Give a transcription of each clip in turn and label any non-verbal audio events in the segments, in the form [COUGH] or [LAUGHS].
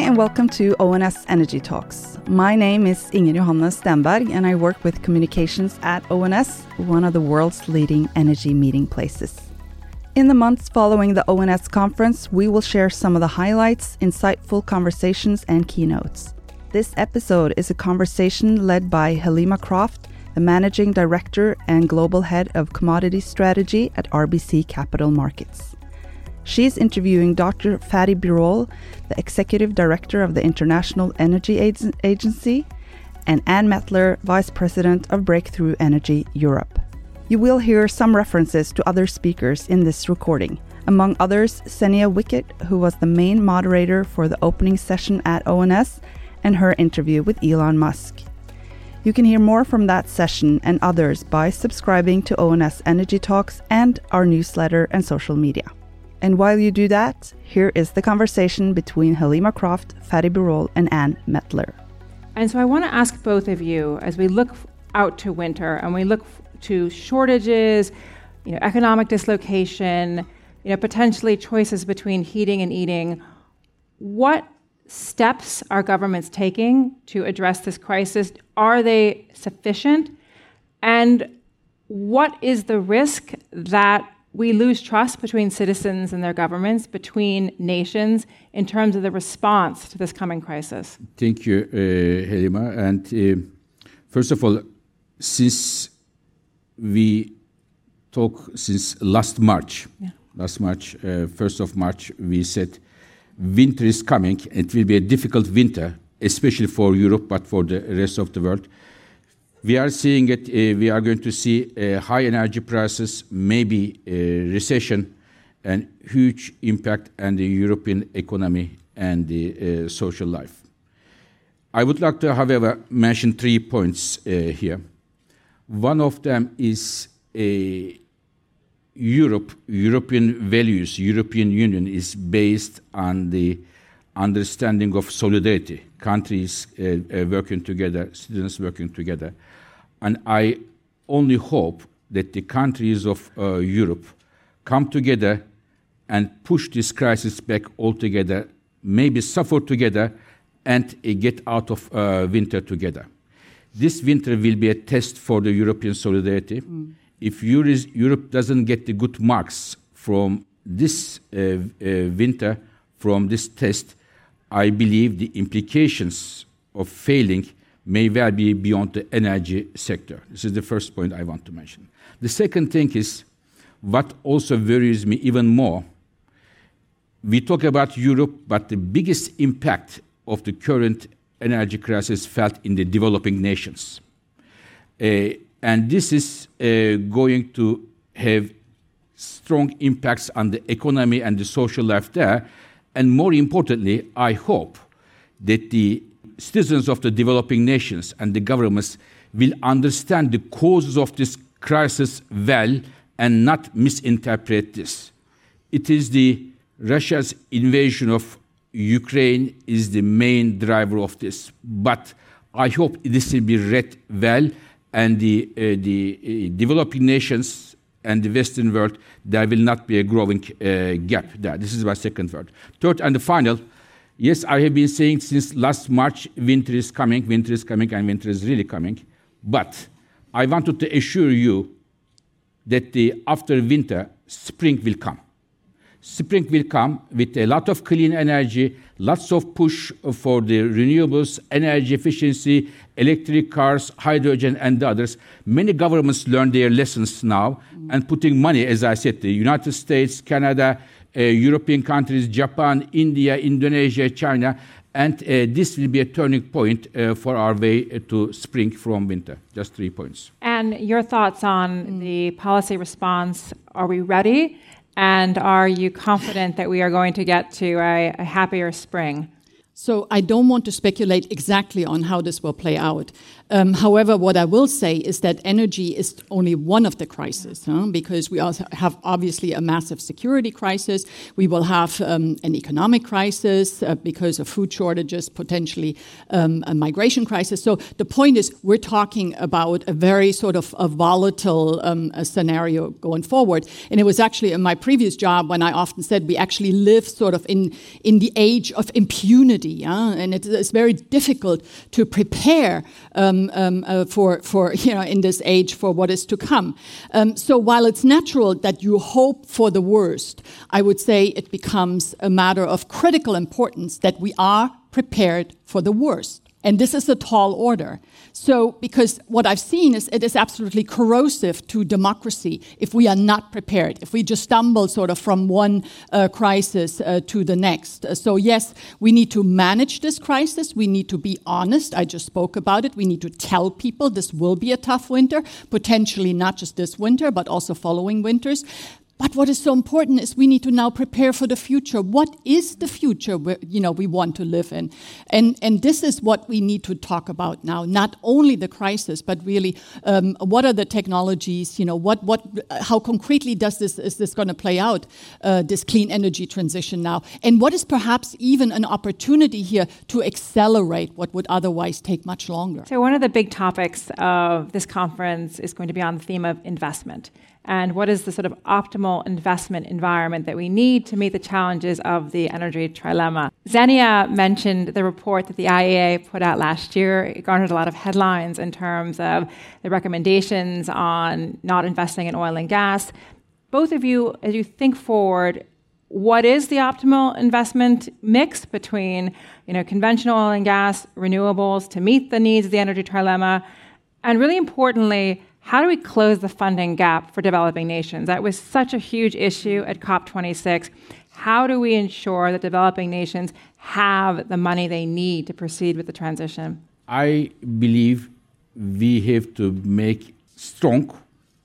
and welcome to ONS Energy Talks. My name is Inger Johanne Stenberg, and I work with communications at ONS, one of the world's leading energy meeting places. In the months following the ONS conference, we will share some of the highlights, insightful conversations, and keynotes. This episode is a conversation led by Helima Croft, the Managing Director and Global Head of Commodity Strategy at RBC Capital Markets. She's interviewing Dr. Fatih Birol, the Executive Director of the International Energy Agency, and Anne Mettler, Vice President of Breakthrough Energy Europe. You will hear some references to other speakers in this recording, among others, Xenia Wickett, who was the main moderator for the opening session at ONS, and her interview with Elon Musk. You can hear more from that session and others by subscribing to ONS Energy Talks and our newsletter and social media. And while you do that, here is the conversation between Helima Croft, Fatih Birol, and Anne Mettler. And so I want to ask both of you, as we look out to winter and we look to shortages, you know, economic dislocation, you know, potentially choices between heating and eating, what steps are governments taking to address this crisis? Are they sufficient? And what is the risk that we lose trust between citizens and their governments, between nations, in terms of the response to this coming crisis? Thank you, uh, Helima. And uh, first of all, since we talk since last March, yeah. last March, uh, first of March, we said winter is coming. It will be a difficult winter, especially for Europe, but for the rest of the world. We are seeing it, uh, we are going to see uh, high energy prices, maybe uh, recession, and huge impact on the European economy and the uh, social life. I would like to, however, mention three points uh, here. One of them is Europe, European values, European Union is based on the understanding of solidarity, countries uh, working together, citizens working together. And I only hope that the countries of uh, Europe come together and push this crisis back altogether, maybe suffer together, and uh, get out of uh, winter together. This winter will be a test for the European solidarity. Mm. If Europe doesn't get the good marks from this uh, uh, winter, from this test, I believe the implications of failing may well be beyond the energy sector. This is the first point I want to mention. The second thing is what also worries me even more. We talk about Europe, but the biggest impact of the current energy crisis felt in the developing nations. Uh, and this is uh, going to have strong impacts on the economy and the social life there. And more importantly, I hope that the citizens of the developing nations and the governments will understand the causes of this crisis well and not misinterpret this. It is the Russia's invasion of Ukraine is the main driver of this, but I hope this will be read well, and the, uh, the uh, developing nations and the Western world, there will not be a growing uh, gap there. This is my second word. Third and the final, Yes, I have been saying since last March, winter is coming, winter is coming, and winter is really coming. But I wanted to assure you that the, after winter, spring will come. Spring will come with a lot of clean energy, lots of push for the renewables, energy efficiency, electric cars, hydrogen, and others. Many governments learn their lessons now mm. and putting money, as I said, the United States, Canada, uh, European countries, Japan, India, Indonesia, China, and uh, this will be a turning point uh, for our way to spring from winter. Just three points. And your thoughts on mm. the policy response? Are we ready? And are you confident that we are going to get to a, a happier spring? So I don't want to speculate exactly on how this will play out. Um, however, what I will say is that energy is only one of the crises, huh? because we also have obviously a massive security crisis. We will have um, an economic crisis uh, because of food shortages, potentially um, a migration crisis. So the point is, we're talking about a very sort of a volatile um, a scenario going forward. And it was actually in my previous job when I often said we actually live sort of in in the age of impunity ready, and it, it's very difficult to prepare um, um, uh, for, for, [LAUGHS] you know, in this age for what is to come. Um, so while it's natural that you hope for the worst, I would say it becomes a matter of critical importance that we are prepared for the worst. And this is a tall order. So, because what I've seen is it is absolutely corrosive to democracy if we are not prepared, if we just stumble sort of from one uh, crisis uh, to the next. So, yes, we need to manage this crisis. We need to be honest. I just spoke about it. We need to tell people this will be a tough winter, potentially not just this winter, but also following winters. But what is so important is we need to now prepare for the future. What is the future you know, we want to live in? And, and this is what we need to talk about now. Not only the crisis, but really um, what are the technologies? You know, what, what, how concretely does this, is this going to play out, uh, this clean energy transition now? And what is perhaps even an opportunity here to accelerate what would otherwise take much longer? So, one of the big topics of this conference is going to be on the theme of investment and what is the sort of optimal investment environment that we need to meet the challenges of the energy trilemma. Xenia mentioned the report that the IEA put out last year. It garnered a lot of headlines in terms of the recommendations on not investing in oil and gas. Both of you, as you think forward, what is the optimal investment mix between you know, conventional oil and gas, renewables to meet the needs of the energy trilemma? And really importantly, how do we close the funding gap for developing nations? That was such a huge issue at COP26. How do we ensure that developing nations have the money they need to proceed with the transition? I believe we have to make strong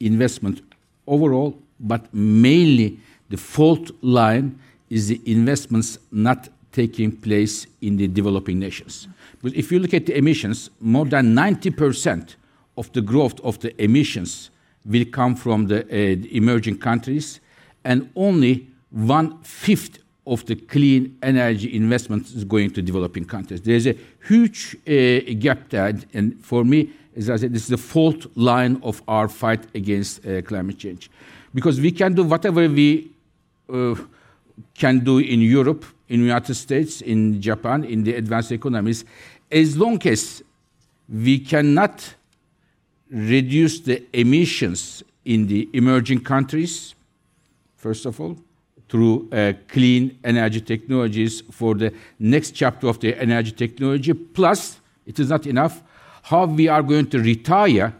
investment overall, but mainly the fault line is the investments not taking place in the developing nations. But if you look at the emissions, more than 90 percent of the growth of the emissions will come from the uh, emerging countries, and only one fifth of the clean energy investment is going to developing countries. There's a huge uh, gap there, and for me, as I said, this is the fault line of our fight against uh, climate change, because we can do whatever we uh, can do in Europe, in the United States, in Japan, in the advanced economies, as long as we cannot reduce the emissions in the emerging countries, first of all, through uh, clean energy technologies for the next chapter of the energy technology. Plus, it is not enough, how we are going to retire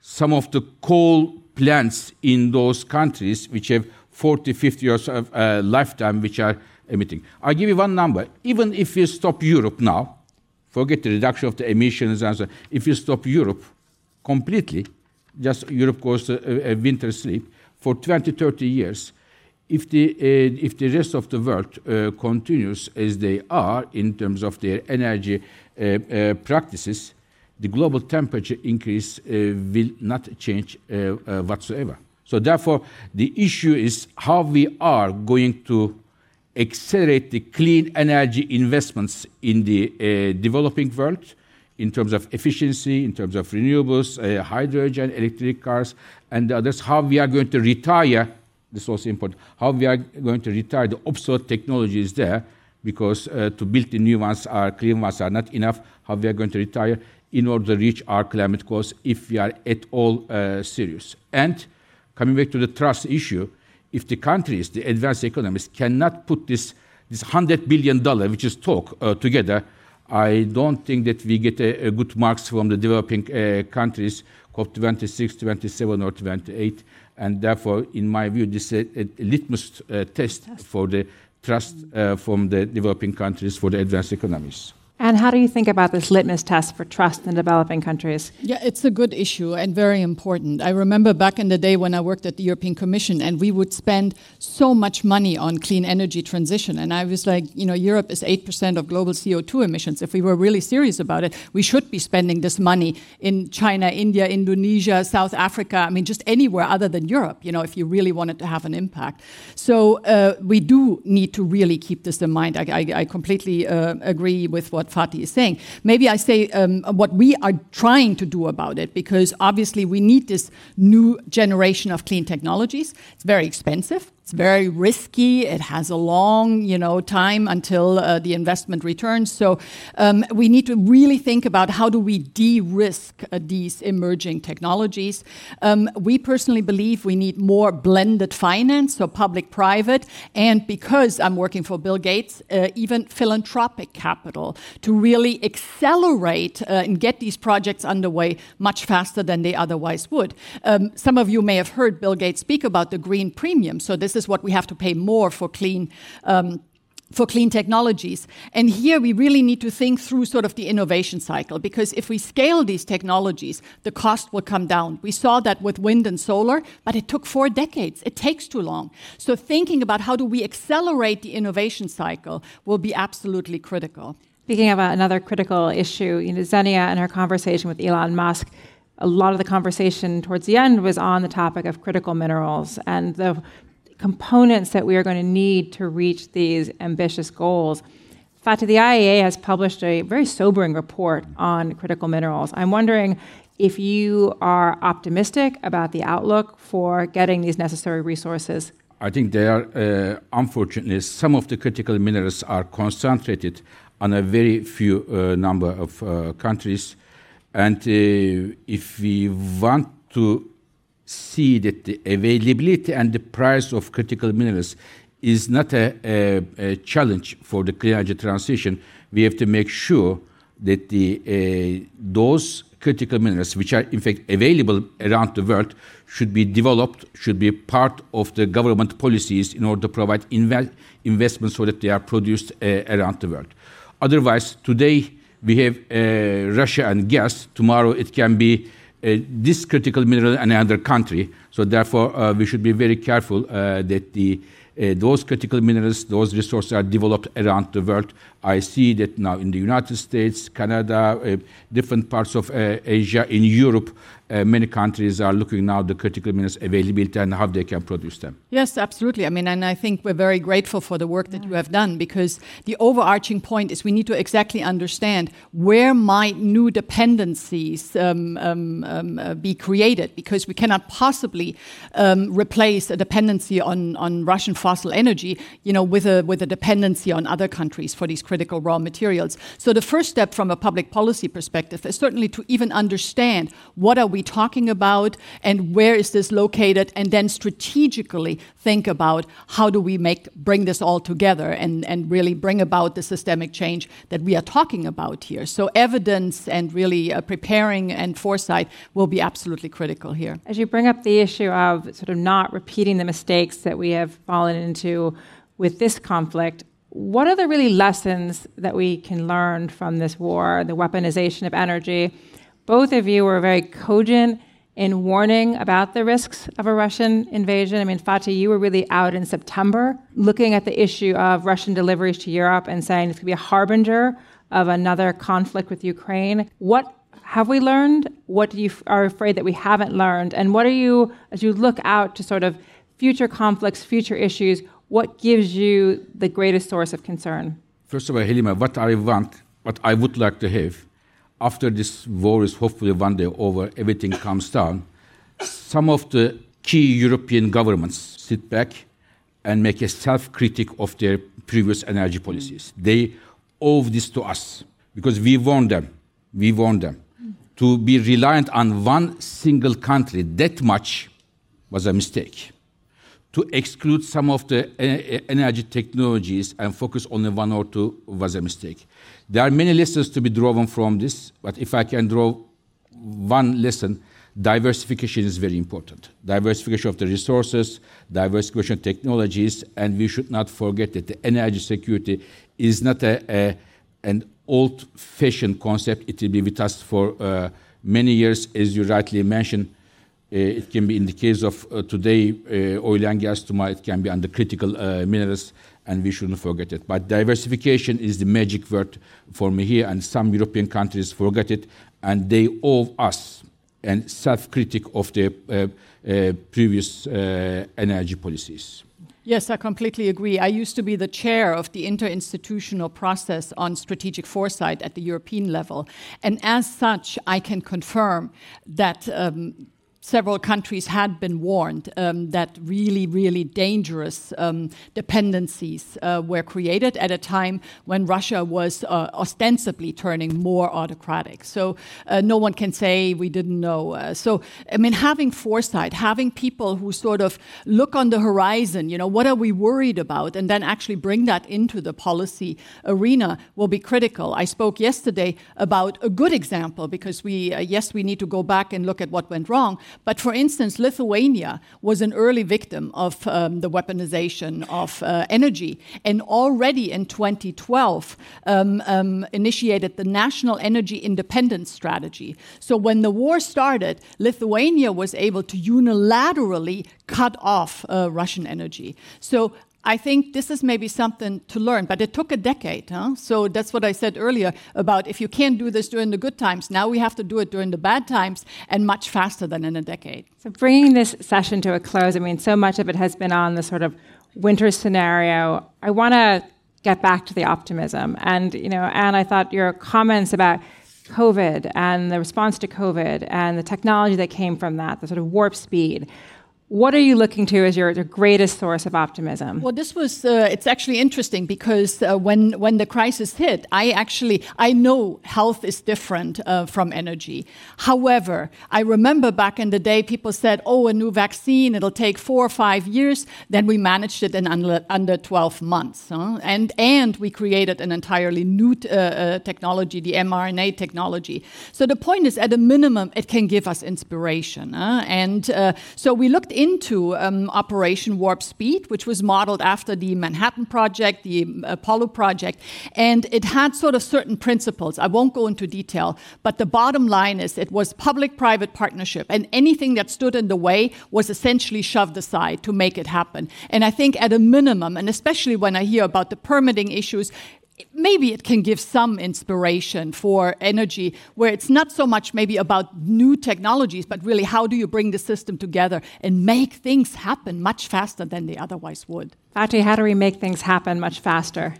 some of the coal plants in those countries which have 40, 50 years of uh, lifetime which are emitting. I'll give you one number. Even if you stop Europe now, forget the reduction of the emissions and so if you stop Europe, completely, just Europe goes to a, winter sleep for 20, 30 years. If the, uh, if the rest of the world uh, continues as they are in terms of their energy uh, uh practices, the global temperature increase uh, will not change uh, whatsoever. So, therefore, the issue is how we are going to accelerate the clean energy investments in the developing world in terms of efficiency, in terms of renewables, uh, hydrogen, electric cars, and others, how we are going to retire, this is also important, how we are going to retire the obsolete technologies there, because uh, to build the new ones, our clean ones are not enough, how we are going to retire in order to reach our climate goals if we are at all uh, serious. And coming back to the trust issue, if the countries, the advanced economies, cannot put this, this $100 billion, which is talk, uh, together, I don't think that we get a, a good marks from the developing uh, countries, COP26, 27, or 28. And therefore, in my view, this is a, a litmus uh, test for the trust uh, from the developing countries for the advanced economies. And how do you think about this litmus test for trust in developing countries? Yeah, it's a good issue and very important. I remember back in the day when I worked at the European Commission and we would spend so much money on clean energy transition. And I was like, you know, Europe is 8% of global CO2 emissions. If we were really serious about it, we should be spending this money in China, India, Indonesia, South Africa. I mean, just anywhere other than Europe, you know, if you really wanted to have an impact. So uh, we do need to really keep this in mind. I, I, I completely uh, agree with what what Fatih is saying. Maybe I say um, what we are trying to do about it, because obviously we need this new generation of clean technologies. It's very expensive. It's very risky. It has a long, you know, time until uh, the investment returns. So um, we need to really think about how do we de-risk uh, these emerging technologies. Um, we personally believe we need more blended finance, so public-private, and because I'm working for Bill Gates, uh, even philanthropic capital to really accelerate uh, and get these projects underway much faster than they otherwise would. Um, some of you may have heard Bill Gates speak about the green premium. So this is what we have to pay more for clean. Um, for clean technologies. And here we really need to think through sort of the innovation cycle because if we scale these technologies, the cost will come down. We saw that with wind and solar, but it took four decades. It takes too long. So thinking about how do we accelerate the innovation cycle will be absolutely critical. Speaking of another critical issue, you know, Xenia and her conversation with Elon Musk a lot of the conversation towards the end was on the topic of critical minerals and the components that we are going to need to reach these ambitious goals. Fatih, the IEA has published a very sobering report on critical minerals. I'm wondering if you are optimistic about the outlook for getting these necessary resources. I think they are, uh, unfortunately, some of the critical minerals are concentrated on a very few uh, number of uh, countries. And uh, if we want to see that the availability and the price of critical minerals is not a, a, a challenge for the clean energy transition, we have to make sure that the, uh, those critical minerals, which are in fact available around the world, should be developed, should be part of the government policies in order to provide inve- investments so that they are produced uh, around the world. Otherwise, today we have uh, Russia and gas. Tomorrow it can be this critical mineral in another country. So therefore, uh, we should be very careful uh, that the uh, those critical minerals, those resources are developed around the world. I see that now in the United States, Canada, uh, different parts of uh, Asia, in Europe, uh, many countries are looking now the critical minerals availability and how they can produce them. Yes, absolutely. I mean, and I think we're very grateful for the work that you have done because the overarching point is we need to exactly understand where might new dependencies um, um, um, uh, be created because we cannot possibly um, replace a dependency on, on Russian fossil energy, you know, with a with a dependency on other countries for these critical raw materials. So the first step from a public policy perspective is certainly to even understand what are we talking about and where is this located, and then strategically think about how do we make bring this all together and, and really bring about the systemic change that we are talking about here. So evidence and really uh, preparing and foresight will be absolutely critical here. As you bring up the issue of sort of not repeating the mistakes that we have fallen into with this conflict, what are the really lessons that we can learn from this war, the weaponization of energy? Both of you were very cogent in warning about the risks of a Russian invasion. I mean, Fatih, you were really out in September looking at the issue of Russian deliveries to Europe and saying this could be a harbinger of another conflict with Ukraine. What have we learned? What you are afraid that we haven't learned? And what are you, as you look out to sort of future conflicts, future issues, what gives you the greatest source of concern? First of all, Helima, what I want, what I would like to have after this war is hopefully one day over, everything comes down, some of the key European governments sit back and make a self critic of their previous energy policies. Mm. They owe this to us because we warned them. We warned them. Mm. To be reliant on one single country that much was a mistake. To exclude some of the energy technologies and focus on one or two was a mistake. There are many lessons to be drawn from this, but if I can draw one lesson, diversification is very important. Diversification of the resources, diversification of technologies, and we should not forget that the energy security is not a, a an old-fashioned concept. It will be with us for uh, many years, as you rightly mentioned. Uh, it can be in the case of uh, today, uh, oil and gas, tomorrow it can be under critical uh, minerals and we shouldn't forget it. But diversification is the magic word for me here, and some European countries forget it, and they owe us and self-critic of their uh, previous energy policies. Yes, I completely agree. I used to be the chair of the interinstitutional process on strategic foresight at the European level. And as such, I can confirm that um, several countries had been warned um, that really, really dangerous um, dependencies uh, were created at a time when Russia was uh, ostensibly turning more autocratic. So uh, no one can say we didn't know. Uh, so, I mean, having foresight, having people who sort of look on the horizon, you know, what are we worried about, and then actually bring that into the policy arena will be critical. I spoke yesterday about a good example because we, uh, yes, we need to go back and look at what went wrong, but for instance, Lithuania was an early victim of um, the weaponization of uh, energy, and already in 2012 um, um, initiated the National Energy Independence Strategy. So when the war started, Lithuania was able to unilaterally cut off uh, Russian energy. So I think this is maybe something to learn, but it took a decade. Huh? So that's what I said earlier about if you can't do this during the good times, now we have to do it during the bad times and much faster than in a decade. So, bringing this session to a close, I mean, so much of it has been on the sort of winter scenario. I want to get back to the optimism. And, you know, Anne, I thought your comments about COVID and the response to COVID and the technology that came from that, the sort of warp speed, what are you looking to as your, your greatest source of optimism? Well, this was uh, it's actually interesting because uh, when when the crisis hit, I actually I know health is different uh, from energy. However, I remember back in the day, people said, "Oh, a new vaccine, it'll take four or five years." Then we managed it in under, under twelve months, huh? and and we created an entirely new uh, uh, technology, the mRNA technology. So the point is, at a minimum, it can give us inspiration, huh? and uh, so we looked into um, Operation Warp Speed, which was modeled after the Manhattan Project, the um, Apollo Project, and it had sort of certain principles. I won't go into detail, but the bottom line is it was public private partnership, and anything that stood in the way was essentially shoved aside to make it happen. And I think at a minimum, and especially when I hear about the permitting issues, maybe it can give some inspiration for energy where it's not so much maybe about new technologies but really how do you bring the system together and make things happen much faster than they otherwise would? Fatih, how do we make things happen much faster?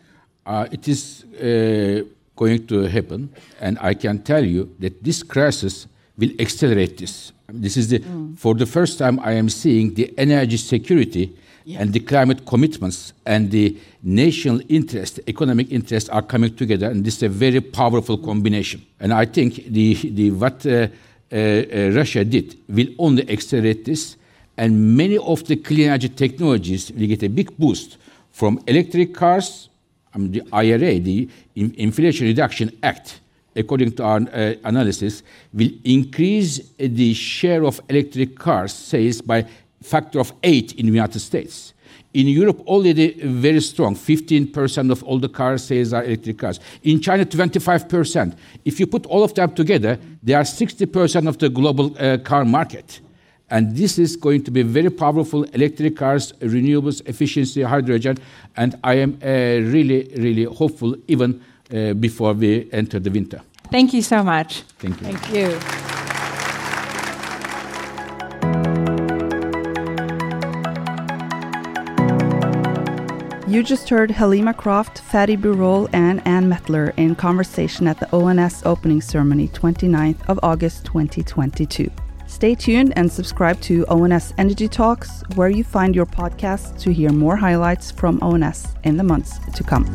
Uh, it is uh, going to happen and i can tell you that this crisis will accelerate this. This is the mm. for the first time i am seeing the energy security yeah. and the climate commitments and the national interest, economic interest are coming together, and this is a very powerful combination. And I think the, the what uh, uh, uh, Russia did will only accelerate this, and many of the clean energy technologies will get a big boost from electric cars, um, the IRA, the Inflation Reduction Act, according to our uh, analysis, will increase the share of electric cars sales by factor of eight in the United States. In Europe, already very strong. 15% of all the car sales are electric cars. In China, 25%. If you put all of them together, they are 60% of the global uh, car market. And this is going to be very powerful electric cars, renewables, efficiency, hydrogen. And I am uh, really, really hopeful even uh, before we enter the winter. Thank you so much. Thank you. Thank you. You just heard Helima Croft, Fatih Birol, and Anne Mettler in conversation at the ONS opening ceremony 29th of August 2022. Stay tuned and subscribe to ONS Energy Talks, where you find your podcasts to hear more highlights from ONS in the months to come.